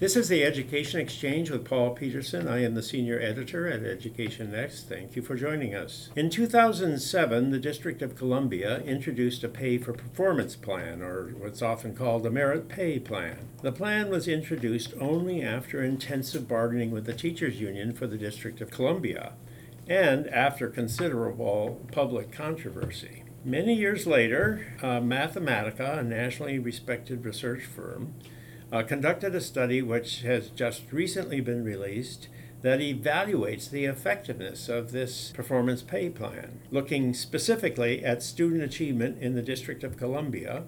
This is the Education Exchange with Paul Peterson. I am the senior editor at Education Next. Thank you for joining us. In 2007, the District of Columbia introduced a pay for performance plan, or what's often called a merit pay plan. The plan was introduced only after intensive bargaining with the teachers union for the District of Columbia and after considerable public controversy. Many years later, uh, Mathematica, a nationally respected research firm, uh, conducted a study which has just recently been released that evaluates the effectiveness of this performance pay plan, looking specifically at student achievement in the District of Columbia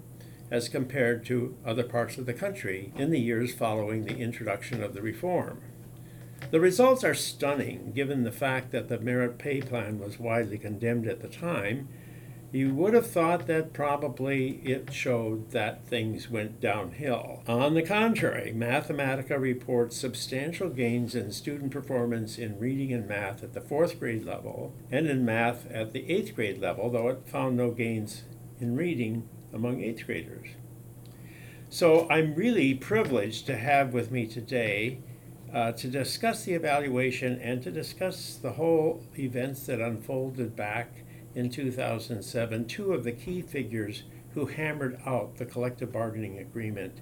as compared to other parts of the country in the years following the introduction of the reform. The results are stunning given the fact that the merit pay plan was widely condemned at the time you would have thought that probably it showed that things went downhill. On the contrary, Mathematica reports substantial gains in student performance in reading and math at the fourth grade level and in math at the eighth grade level, though it found no gains in reading among eighth graders. So I'm really privileged to have with me today uh, to discuss the evaluation and to discuss the whole events that unfolded back in 2007 two of the key figures who hammered out the collective bargaining agreement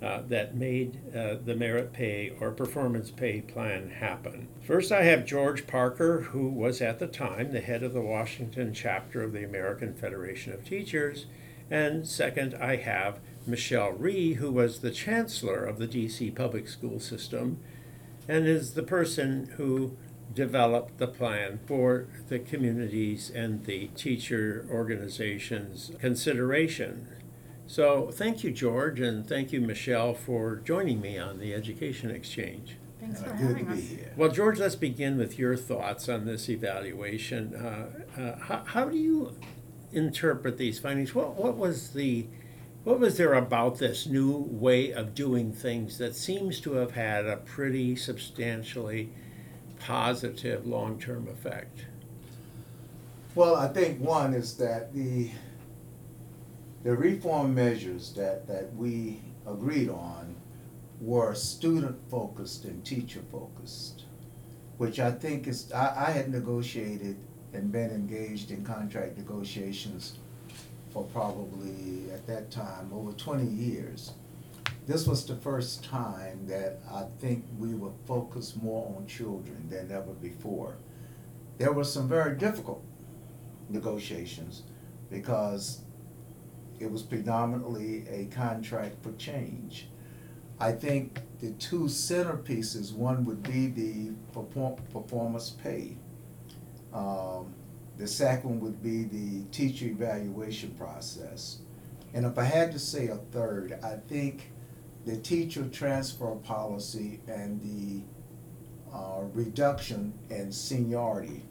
uh, that made uh, the merit pay or performance pay plan happen. First, I have George Parker, who was at the time the head of the Washington chapter of the American Federation of Teachers. And second, I have Michelle Rhee, who was the chancellor of the DC public school system and is the person who develop the plan for the communities and the teacher organizations consideration. So thank you, George, and thank you, Michelle, for joining me on the Education Exchange. Thanks for Uh, having to be us. here. Well, George, let's begin with your thoughts on this evaluation. Uh, uh, how, how do you interpret these findings? What, what was the what was there about this new way of doing things that seems to have had a pretty substantially positive long-term effect? Well, I think one is that the, the reform measures that, that we agreed on were student-focused and teacher-focused, which I think is, I, I had negotiated and been engaged in contract negotiations for probably, at that time, over twenty years. This was the first time that I think we were focused more on children than ever before. There were some very difficult negotiations because it was predominantly a contract for change. I think the two centerpieces, one would be the perform- performance pay. Um, the second would be the teacher evaluation process. And if I had to say a third, I think the teacher transfer policy and the uh, reduction in seniority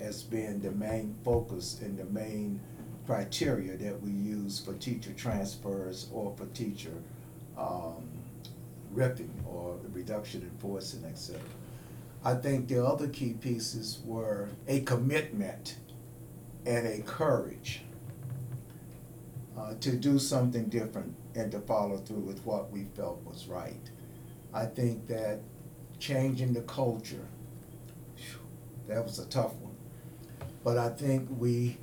has been the main focus and the main criteria that we use for teacher transfers or for teacher um, riffing or reduction in force and et cetera. I think the other key pieces were a commitment and a courage uh, to do something different and to follow through with what we felt was right. I think that changing the culture, that was a tough one. But I think we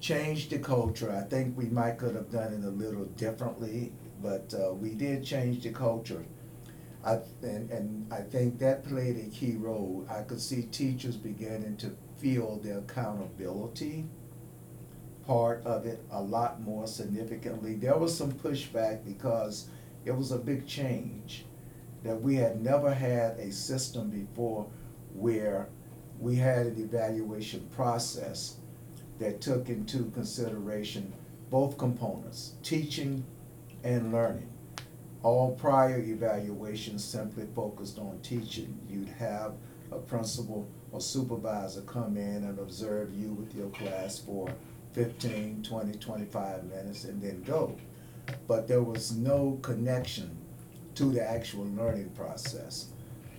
changed the culture. I think we might could have done it a little differently, but uh, we did change the culture. I, and, and I think that played a key role. I could see teachers beginning to feel the accountability part of it a lot more significantly. There was some pushback because it was a big change that we had never had a system before where we had an evaluation process that took into consideration both components, teaching and learning. All prior evaluations simply focused on teaching. You'd have a principal or supervisor come in and observe you with your class for 15, 20, 25 minutes and then go. But there was no connection to the actual learning process.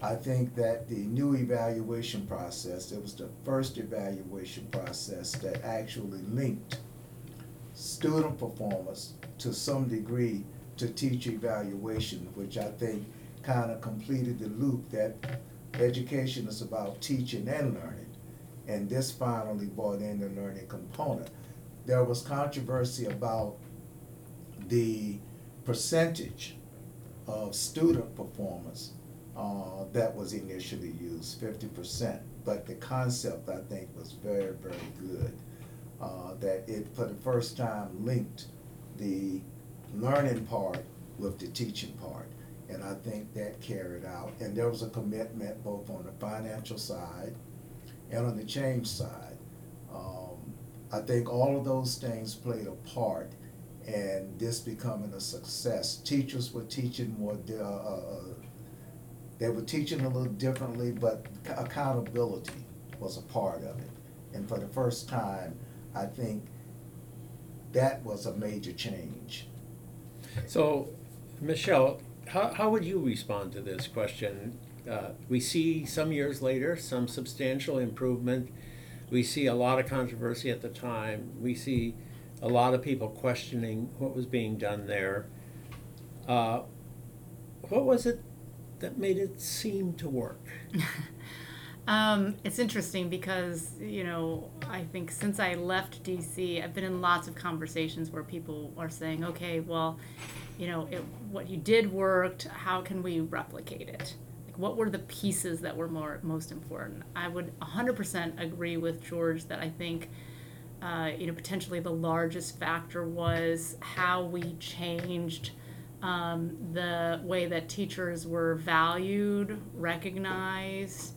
I think that the new evaluation process, it was the first evaluation process that actually linked student performance to some degree to teacher evaluation, which I think kind of completed the loop that education is about teaching and learning. And this finally brought in the learning component. There was controversy about the percentage of student performance uh, that was initially used, fifty percent. But the concept, I think, was very, very good. Uh, that it, for the first time, linked the learning part with the teaching part. And I think that carried out. And there was a commitment both on the financial side and on the change side. I think all of those things played a part in this becoming a success. Teachers were teaching more, uh, uh, uh, they were teaching a little differently, but accountability was a part of it. And for the first time, I think that was a major change. So, Michelle, how, how would you respond to this question? Uh, we see some years later some substantial improvement. We see a lot of controversy at the time. We see a lot of people questioning what was being done there. Uh, what was it that made it seem to work? Um, it's interesting because, you know, I think since I left DC, I've been in lots of conversations where people are saying, okay, well, you know, it, what you did worked. How can we replicate it? Like, what were the pieces that were more most important? I would 100% agree with George that I think, uh, you know, potentially the largest factor was how we changed um, the way that teachers were valued, recognized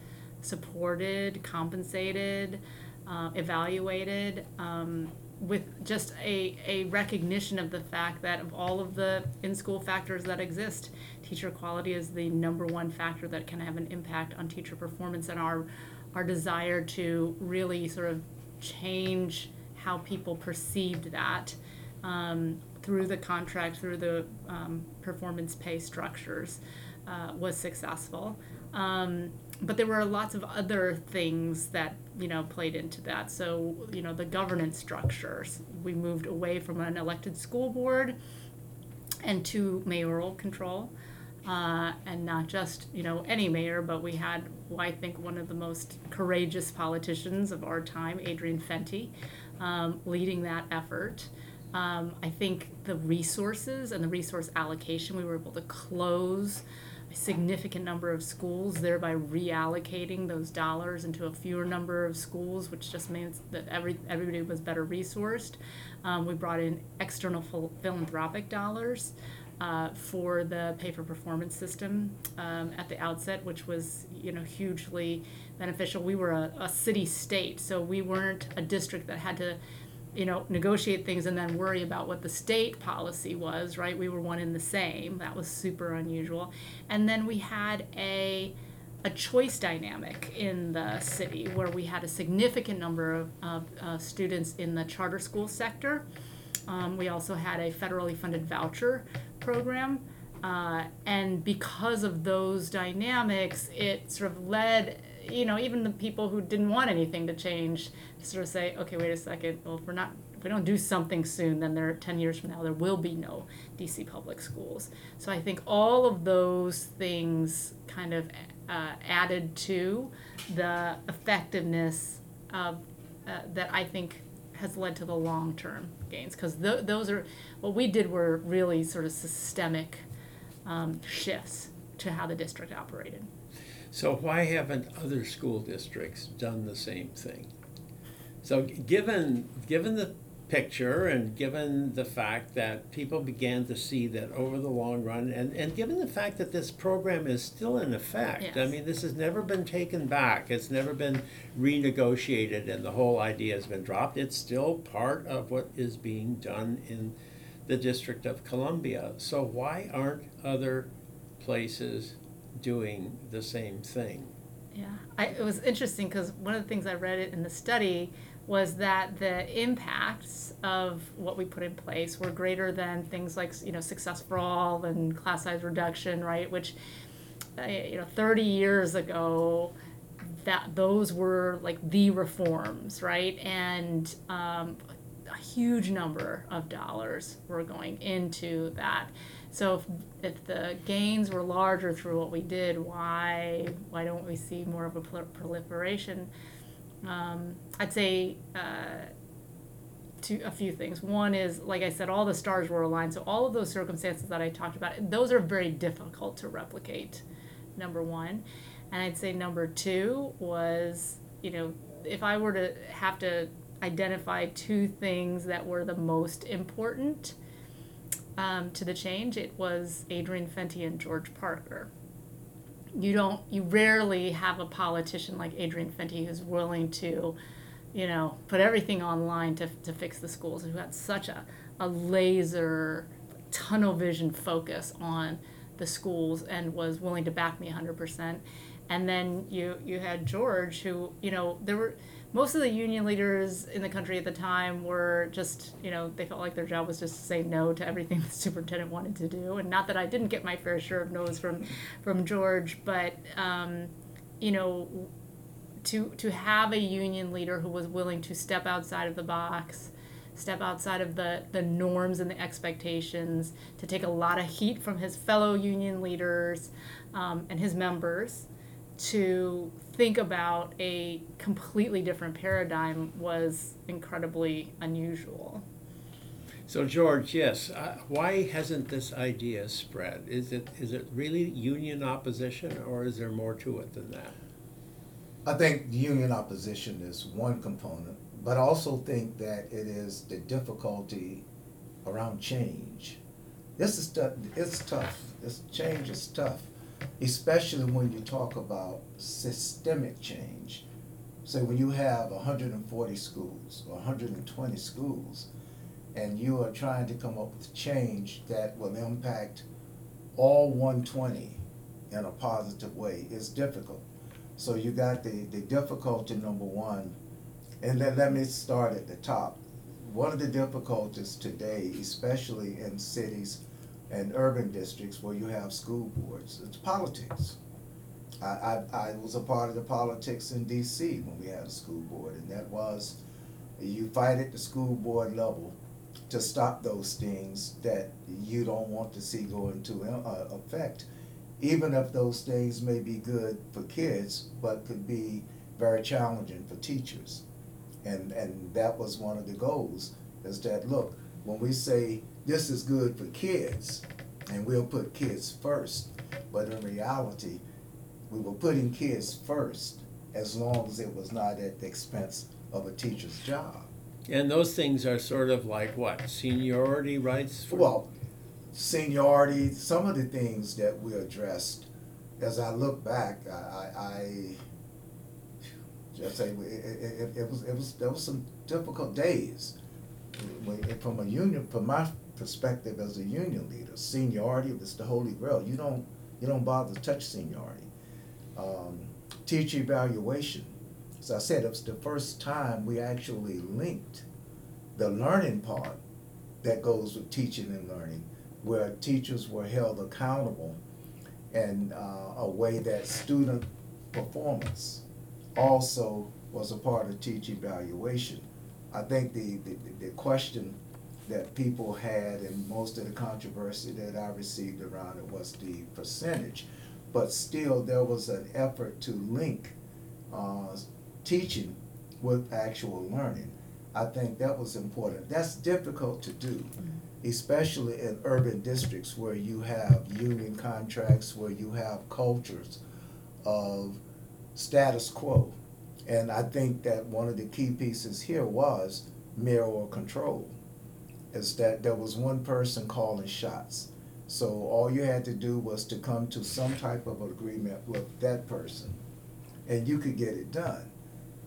supported, compensated, uh, evaluated, um, with just a, a recognition of the fact that of all of the in school factors that exist, teacher quality is the number one factor that can have an impact on teacher performance and our, our desire to really sort of change how people perceived that um, through the contract, through the um, performance pay structures, uh, was successful. Um, but there were lots of other things that you know played into that. So you know the governance structures. We moved away from an elected school board and to mayoral control, uh, and not just you know any mayor, but we had well, I think one of the most courageous politicians of our time, Adrian Fenty, um, leading that effort. Um, I think the resources and the resource allocation, we were able to close a significant number of schools, thereby reallocating those dollars into a fewer number of schools, which just means that every everybody was better resourced. Um, we brought in external phil- philanthropic dollars uh, for the pay for performance system um, at the outset, which was you know hugely beneficial. We were a, a city state, so we weren't a district that had to you know, negotiate things and then worry about what the state policy was, right? We were one in the same. That was super unusual. And then we had a a choice dynamic in the city where we had a significant number of, of uh, students in the charter school sector. Um, we also had a federally funded voucher program. Uh, and because of those dynamics, it sort of led, you know, even the people who didn't want anything to change sort of say, okay, wait a second, well, if we're not, if we don't do something soon, then there, 10 years from now, there will be no DC public schools. So I think all of those things kind of uh, added to the effectiveness of, uh, that I think has led to the long term gains because th- those are what we did were really sort of systemic um, shifts to how the district operated. So why haven't other school districts done the same thing? So given given the picture and given the fact that people began to see that over the long run and, and given the fact that this program is still in effect i mean this has never been taken back. It's never been renegotiated and the whole idea has been dropped. It's still part of what is being done in the district of columbia. So why aren't other places doing the same thing Yeah, I, it was interesting because one of the things I read in the study was that the impacts of what we put in place were greater than things like you know success for all and class size reduction, right? Which uh, you know, 30 years ago, that those were like the reforms, right? And um, a huge number of dollars were going into that. So if, if the gains were larger through what we did, why why don't we see more of a prol- proliferation? Um, I'd say uh, two, a few things. One is, like I said, all the stars were aligned. So all of those circumstances that I talked about, those are very difficult to replicate. Number one, and I'd say number two was, you know, if I were to have to identify two things that were the most important um, to the change, it was Adrian Fenty and George Parker. You don't, you rarely have a politician like Adrian Fenty who's willing to, you know, put everything online to, to fix the schools, who had such a, a laser, tunnel vision focus on the schools and was willing to back me 100%. And then you, you had George, who, you know, there were most of the union leaders in the country at the time were just, you know, they felt like their job was just to say no to everything the superintendent wanted to do. And not that I didn't get my fair share of no's from, from George, but, um, you know, to to have a union leader who was willing to step outside of the box step outside of the the norms and the expectations to take a lot of heat from his fellow union leaders um, and his members to think about a completely different paradigm was incredibly unusual So George, yes, uh, why hasn't this idea spread? Is it is it really union opposition, or is there more to it than that? I think the union opposition is one component, but I also think that it is the difficulty around change. This is tough, it's tough, this change is tough, especially when you talk about systemic change. So when you have hundred and forty schools, or hundred and twenty schools, and you are trying to come up with change that will impact all one twenty in a positive way, it's difficult. So you got the, the difficulty number one, and then let me start at the top. One of the difficulties today, especially in cities and urban districts where you have school boards, it's politics. I, I, I was a part of the politics in DC when we had a school board, and that was you fight at the school board level to stop those things that you don't want to see go into uh, effect even if those things may be good for kids, but could be very challenging for teachers. And, and that was one of the goals, is that, look, when we say this is good for kids, and we'll put kids first, but in reality, we were putting kids first as long as it was not at the expense of a teacher's job. And those things are sort of like what seniority rights. For, Well, seniority, some of the things that we addressed, as I look back, I, I, say, it, it, it was, it was, there was some difficult days. From a union, from my perspective as a union leader, seniority was the holy grail. You don't, you don't bother to touch seniority. Um, teacher evaluation, as I said, it was the first time we actually linked the learning part that goes with teaching and learning, where teachers were held accountable in uh, a way that student performance also was a part of teacher evaluation. I think the, the, the question that people had and most of the controversy that I received around it was the percentage. But still, there was an effort to link uh, teaching with actual learning. I think that was important. That's difficult to do, especially in urban districts where you have union contracts, where you have cultures of status quo. And I think that one of the key pieces here was mayoral control, is that there was one person calling shots. So all you had to do was to come to some type of agreement with that person, and you could get it done.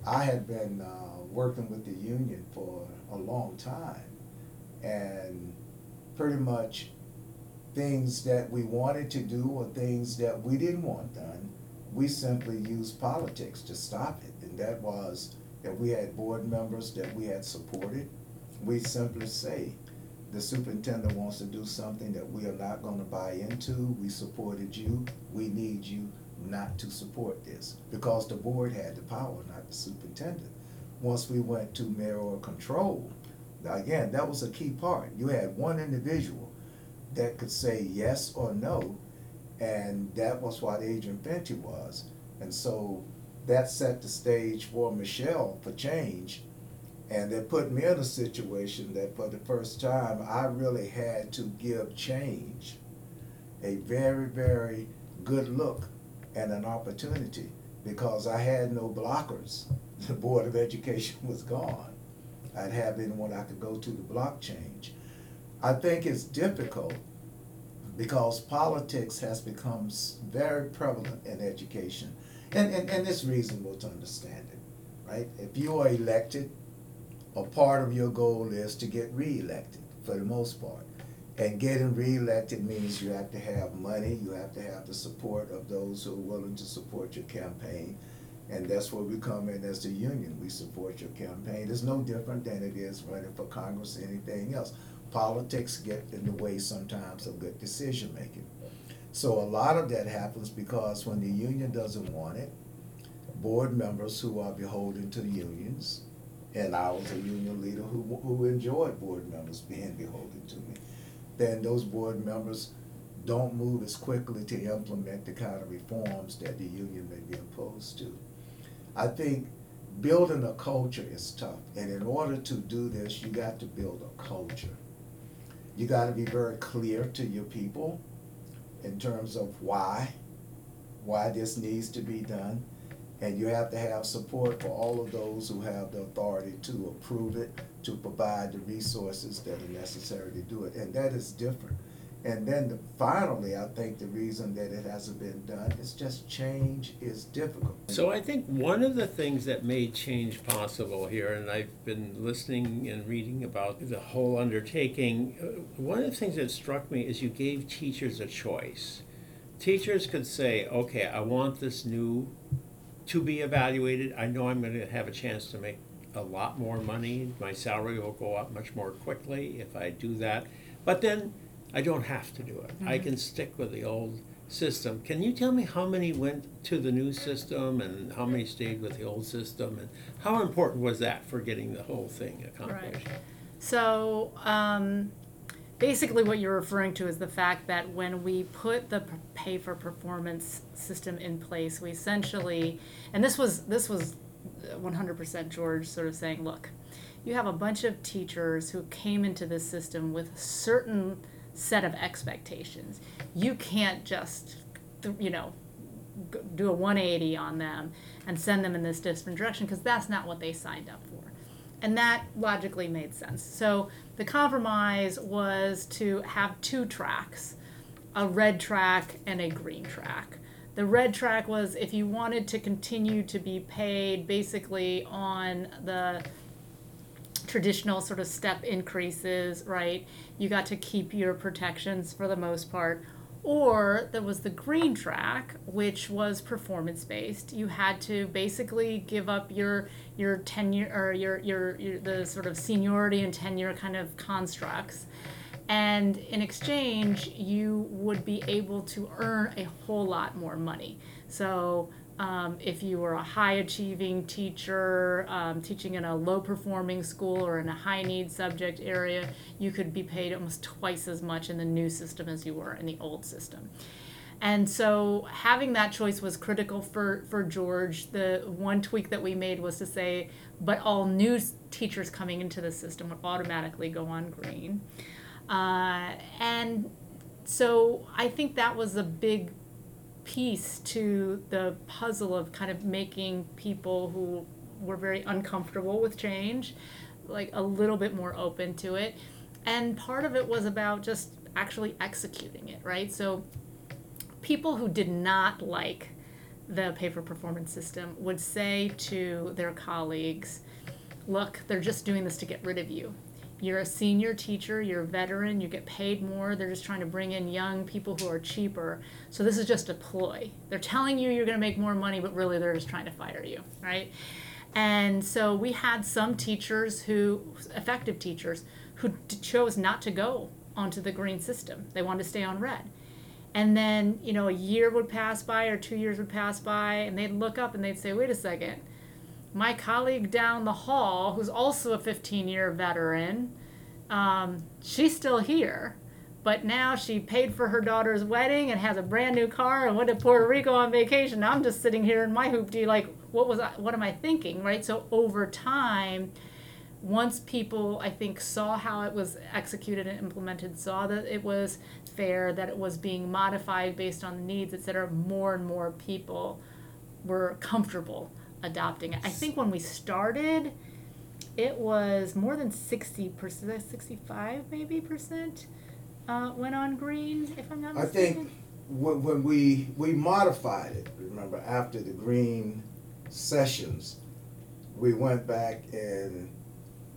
I had been uh, working with the union for a long time, and pretty much things that we wanted to do or things that we didn't want done, we simply used politics to stop it. And that was that we had board members that we had supported. We simply say, the superintendent wants to do something that we are not gonna buy into, we supported you, we need you not to support this, because the board had the power, not the superintendent. Once we went to mayoral control, now again, that was a key part, you had one individual that could say yes or no, and that was what Adrian Fenty was. And so that set the stage for Michelle for change. And it put me in a situation that for the first time, I really had to give change a very, very good look and an opportunity because I had no blockers. The Board of Education was gone. I'd have anyone I could go to to block change. I think it's difficult because politics has become very prevalent in education. And, and, and it's reasonable to understand it, right? If you are elected, a part of your goal is to get reelected for the most part. And getting reelected means you have to have money, you have to have the support of those who are willing to support your campaign. And that's where we come in as the union. We support your campaign. It's no different than it is running for Congress or anything else. Politics get in the way sometimes of good decision making. So a lot of that happens because when the union doesn't want it, board members who are beholden to the unions, and I was a union leader who, who enjoyed board members being beholden to me, then those board members don't move as quickly to implement the kind of reforms that the union may be opposed to. I think building a culture is tough, and in order to do this, you got to build a culture. You gotta be very clear to your people in terms of why, why this needs to be done. And you have to have support for all of those who have the authority to approve it, to provide the resources that are necessary to do it, and that is different. And then the- finally, I think the reason that it hasn't been done is just change is difficult. So I think one of the things that made change possible here, and I've been listening and reading about the whole undertaking, uh, one of the things that struck me is you gave teachers a choice. Teachers could say, okay, I want this new to be evaluated. I know I'm going to have a chance to make a lot more money. My salary will go up much more quickly if I do that. But then I don't have to do it. I can stick with the old system. Can you tell me how many went to the new system and how many stayed with the old system? And how important was that for getting the whole thing accomplished? Right. So, um, basically, what you're referring to is the fact that when we put the pay for performance system in place, we essentially, and this was this was uh, 100% George sort of saying, look, you have a bunch of teachers who came into this system with a certain set of expectations. You can't just, you know, do a 180 on them and send them in this different direction because that's not what they signed up for. And that logically made sense. So the compromise was to have two tracks a red track and a green track. The red track was if you wanted to continue to be paid basically on the traditional sort of step increases, right? You got to keep your protections for the most part. Or there was the green track, which was performance based. You had to basically give up your your tenure or your, your your the sort of seniority and tenure kind of constructs. And in exchange, you would be able to earn a whole lot more money. So um, if you were a high achieving teacher um, teaching in a low performing school or in a high need subject area, you could be paid almost twice as much in the new system as you were in the old system. And so having that choice was critical for, for George. The one tweak that we made was to say, but all new teachers coming into the system would automatically go on green. Uh, and so I think that was a big piece to the puzzle of kind of making people who were very uncomfortable with change like a little bit more open to it. And part of it was about just actually executing it right? So people who did not like the pay for performance system would say to their colleagues look they're just doing this to get rid of you you're a senior teacher, you're a veteran, you get paid more. They're just trying to bring in young people who are cheaper. So this is just a ploy. They're telling you you're going to make more money, but really they're just trying to fire you, right? And so we had some teachers who, effective teachers, who chose not to go onto the green system. They wanted to stay on red. And then, you know, a year would pass by or two years would pass by, and they'd look up and they'd say, wait a second, my colleague down the hall, who's also a 15 year veteran, um, she's still here, but now she paid for her daughter's wedding and has a brand new car and went to Puerto Rico on vacation. I'm just sitting here in my hoopty, like, what was I, what am I thinking, right? So over time, once people I think saw how it was executed and implemented, saw that it was fair, that it was being modified based on the needs, et cetera, more and more people were comfortable adopting it. I think when we started, it was more than sixty percent, sixty-five maybe percent uh, went on green, if I'm not I mistaken. think when, when we, we modified it, remember, after the green sessions, we went back and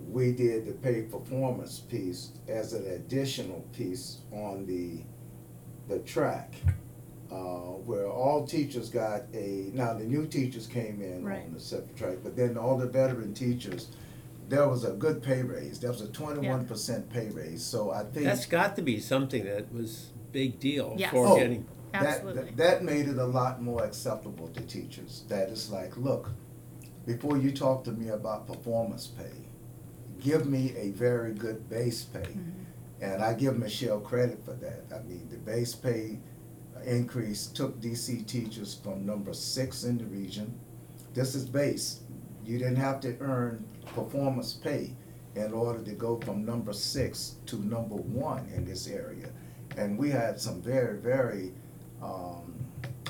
we did the pay performance piece as an additional piece on the, the track. Uh, where all teachers got a, now the new teachers came in Right. on the separate track, but then all the veteran teachers, there was a good pay raise, there was a twenty-one percent pay raise, so I think. That's got to be something that was big deal Yes. for Oh. getting. That- Absolutely. That, that made it a lot more acceptable to teachers, that it's like, look, before you talk to me about performance pay, give me a very good base pay. Mm-hmm. And I give Michelle credit for that. I mean, the base pay increase took DC teachers from number six in the region. This is base. You didn't have to earn performance pay in order to go from number six to number one in this area. And we had some very, very um,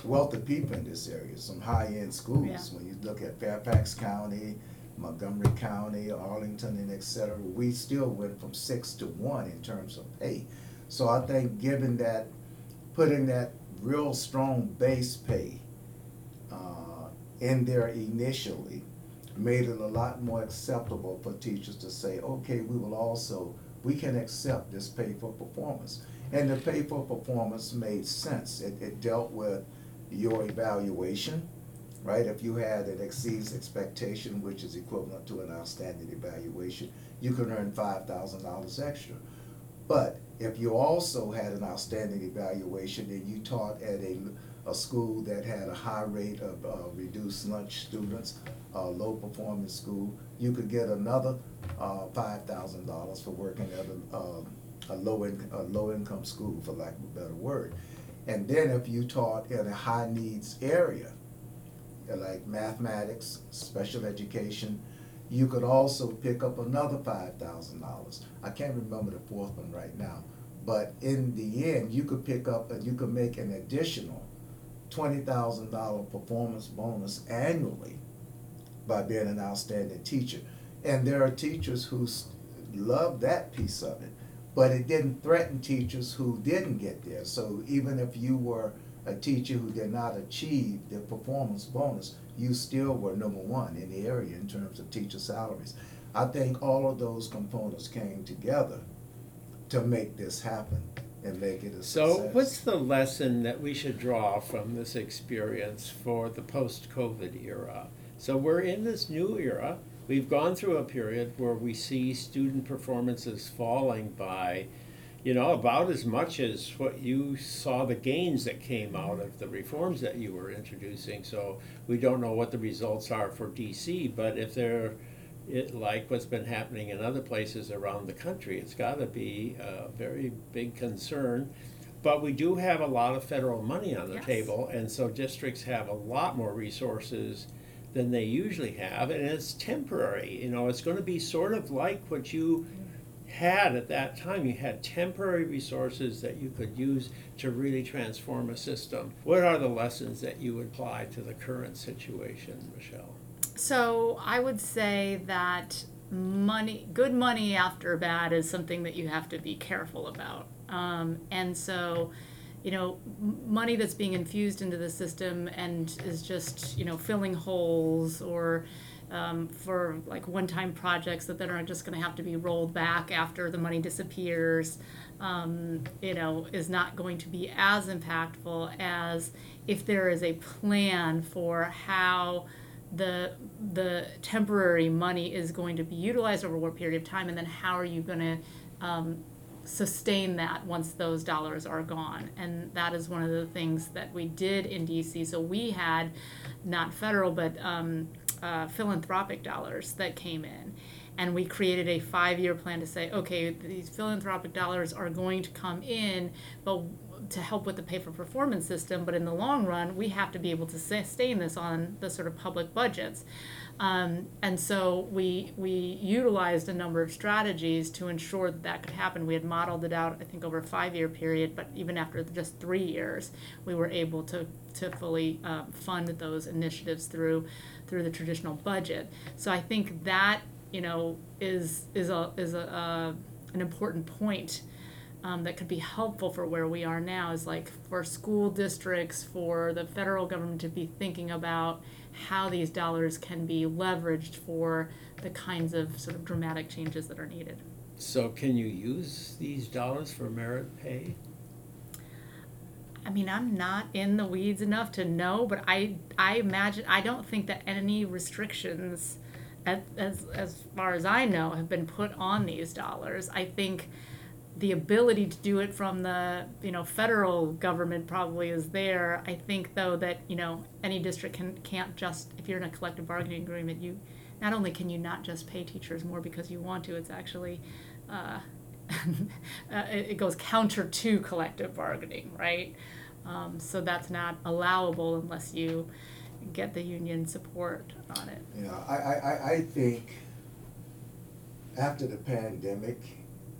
wealthy people in this area, some high-end schools. Yeah. When you look at Fairfax County, Montgomery County, Arlington, and et cetera, we still went from six to one in terms of pay. So I think given that, putting that real strong base pay uh, in there initially, made it a lot more acceptable for teachers to say, okay, we will also, we can accept this pay for performance. And the pay for performance made sense. It, it dealt with your evaluation, right? If you had it exceeds expectation, which is equivalent to an outstanding evaluation, you can earn five thousand dollars extra. But if you also had an outstanding evaluation and you taught at a, a school that had a high rate of uh, reduced lunch students, a low performing school, you could get another uh, five thousand dollars for working at a, um, a low in, a low income school, for lack of a better word. And then if you taught in a high needs area, like mathematics, special education, you could also pick up another five thousand dollars. I can't remember the fourth one right now, but in the end, you could pick up and you could make an additional twenty thousand dollar performance bonus annually by being an outstanding teacher. And there are teachers who love that piece of it, but it didn't threaten teachers who didn't get there. So even if you were a teacher who did not achieve the performance bonus, you still were number one in the area in terms of teacher salaries. I think all of those components came together to make this happen and make it a So, success. what's the lesson that we should draw from this experience for the post-COVID era? So, we're in this new era. We've gone through a period where we see student performances falling by, you know, about as much as what you saw the gains that came out of the reforms that you were introducing. So, we don't know what the results are for DC, but if they're it, like what's been happening in other places around the country, it's got to be a very big concern. But we do have a lot of federal money on the Yes. table, and so districts have a lot more resources than they usually have, and it's temporary. You know, it's going to be sort of like what you had at that time. You had temporary resources that you could use to really transform a system. What are the lessons that you would apply to the current situation, Michelle? So I would say that money, good money after bad, is something that you have to be careful about. Um, and so, you know, money that's being infused into the system and is just, you know, filling holes or um, for like one-time projects that then are just going to have to be rolled back after the money disappears, um, you know, is not going to be as impactful as if there is a plan for how the the temporary money is going to be utilized over what period of time, and then how are you going to um, sustain that once those dollars are gone? And that is one of the things that we did in DC. So we had not federal, but um, uh, philanthropic dollars that came in. and we created a five-year plan to say, okay, these philanthropic dollars are going to come in, but to help with the pay for performance system, but in the long run, we have to be able to sustain this on the sort of public budgets. Um, and so we we utilized a number of strategies to ensure that that could happen. We had modeled it out, I think, over a five-year period, but even after just three years, we were able to to fully um, fund those initiatives through through the traditional budget. So I think that you know is is a is a, uh, an important point um, that could be helpful for where we are now is like for school districts for the federal government to be thinking about how these dollars can be leveraged for the kinds of sort of dramatic changes that are needed. So can you use these dollars for merit pay? I mean, I'm not in the weeds enough to know, but I I imagine I don't think that any restrictions, as as, as far as I know, have been put on these dollars. I think the ability to do it from the you know federal government probably is there. I think though that you know any district can can't just if you're in a collective bargaining agreement you not only can you not just pay teachers more because you want to it's actually uh, uh, it, goes counter to collective bargaining right um, so that's not allowable unless you get the union support on it I, I, I- I think after the pandemic,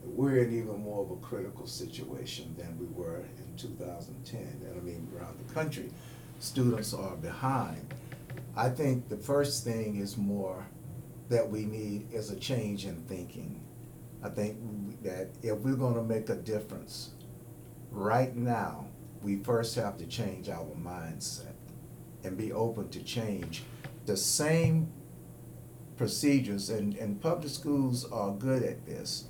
we're in even more of a critical situation than we were in two thousand ten. And I mean, around the country, students are behind. I think the first thing is more that we need is a change in thinking. I think that if we're gonna make a difference, right now, we first have to change our mindset and be open to change. The same procedures, and, and public schools are good at this.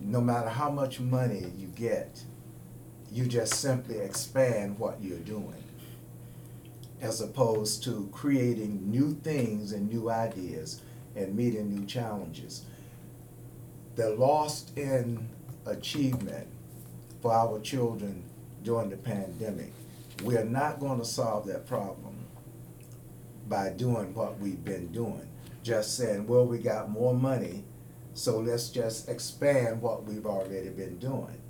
No matter how much money you get, you just simply expand what you're doing. As opposed to creating new things and new ideas and meeting new challenges. The lost in achievement for our children during the pandemic, we are not gonna solve that problem by doing what we've been doing. Just saying, well, we got more money, so let's just expand what we've already been doing.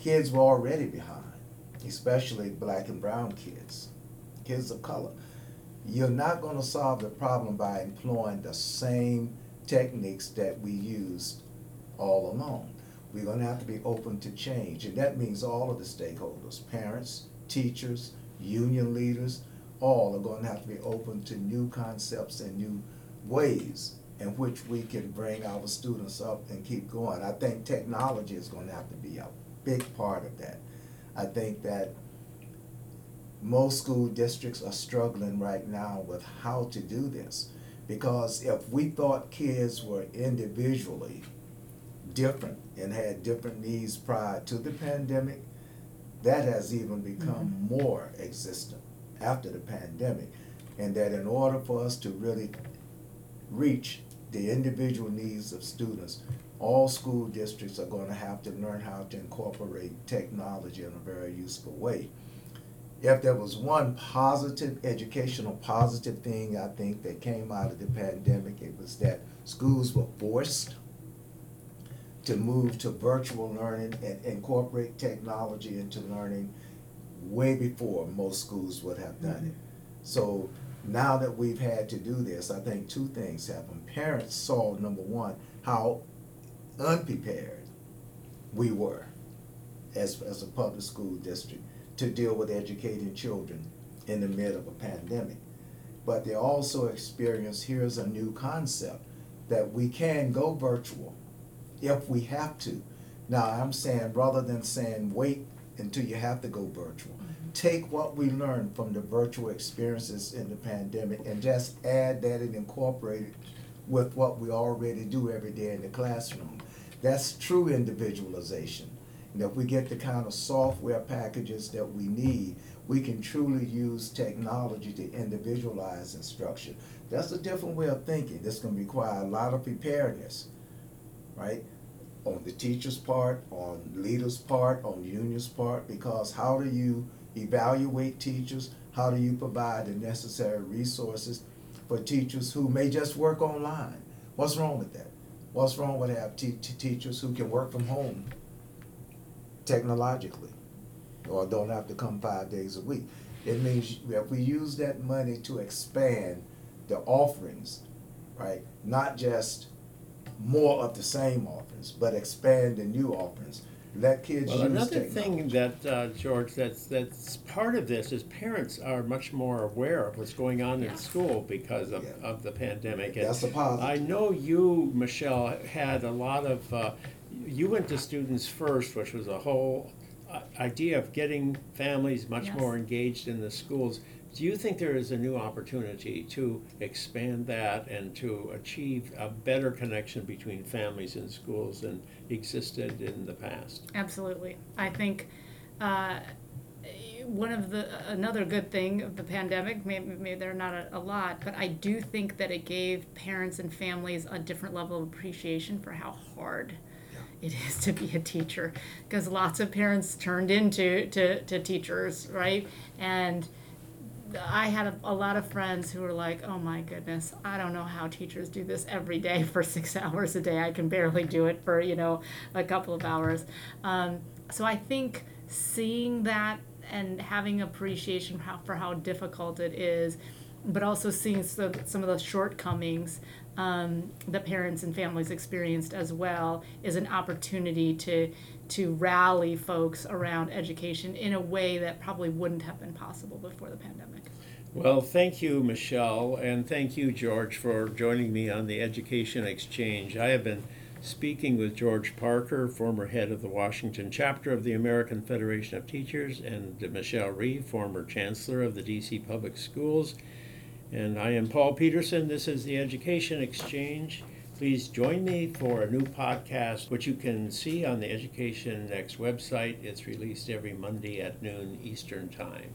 Kids were already behind, especially black and brown kids, kids of color. You're not gonna solve the problem by employing the same techniques that we used all along. We're gonna have to be open to change, and that means all of the stakeholders, parents, teachers, union leaders, all are gonna have to be open to new concepts and new ways in which we can bring our students up and keep going. I think technology is gonna have to be a big part of that. I think that most school districts are struggling right now with how to do this. Because if we thought kids were individually different and had different needs prior to the pandemic, that has even become mm-hmm. more existent after the pandemic. And that in order for us to really reach the individual needs of students, all school districts are gonna have to learn how to incorporate technology in a very useful way. If there was one positive, educational positive thing I think that came out of the pandemic, it was that schools were forced to move to virtual learning and incorporate technology into learning way before most schools would have done it. So now that we've had to do this, I think two things happened. Parents saw, number one, how unprepared we were as, as a public school district to deal with educating children in the mid of a pandemic. But they also experienced, here's a new concept, that we can go virtual if we have to. Now, I'm saying, rather than saying, wait until you have to go virtual, take what we learned from the virtual experiences in the pandemic and just add that and incorporate it with what we already do every day in the classroom. That's true individualization. And if we get the kind of software packages that we need, we can truly use technology to individualize instruction. That's a different way of thinking. That's gonna require a lot of preparedness, right? On the teacher's part, on leaders' part, on unions' part, because how do you evaluate teachers? How do you provide the necessary resources for teachers who may just work online? What's wrong with that? What's wrong with have te- te- teachers who can work from home technologically? Or don't have to come five days a week? It means if we use that money to expand the offerings, right? Not just more of the same offerings, but expand the new offerings. Let kids Well, use another thing that, uh, George, that's, that's part of this is parents are much more aware of what's going on in school because of, Yeah. of the pandemic. And That's a positive. I know you, Michelle, had a lot of, uh, you went to Students First, which was a whole uh, idea of getting families much Yes. more engaged in the schools. Do you think there is a new opportunity to expand that and to achieve a better connection between families and schools than existed in the past? Absolutely. I think uh, one of the another good thing of the pandemic, maybe, maybe there are not a, a lot, but I do think that it gave parents and families a different level of appreciation for how hard it is to be a teacher because lots of parents turned into to, to teachers, right? And I had a, a lot of friends who were like, "Oh my goodness, I don't know how teachers do this every day for six hours a day. I can barely do it for you know a couple of hours." Um, so I think seeing that and having appreciation for how, for how difficult it is, but also seeing some, some of the shortcomings um, that parents and families experienced as well is an opportunity to to rally folks around education in a way that probably wouldn't have been possible before the pandemic. Well, thank you, Michelle, and thank you, George, for joining me on the Education Exchange. I have been speaking with George Parker, former head of the Washington chapter of the American Federation of Teachers, and Michelle Rhee, former chancellor of the DC Public Schools. And I am Paul Peterson. This is the Education Exchange. Please join me for a new podcast, which you can see on the Education Next website. It's released every Monday at noon Eastern Time.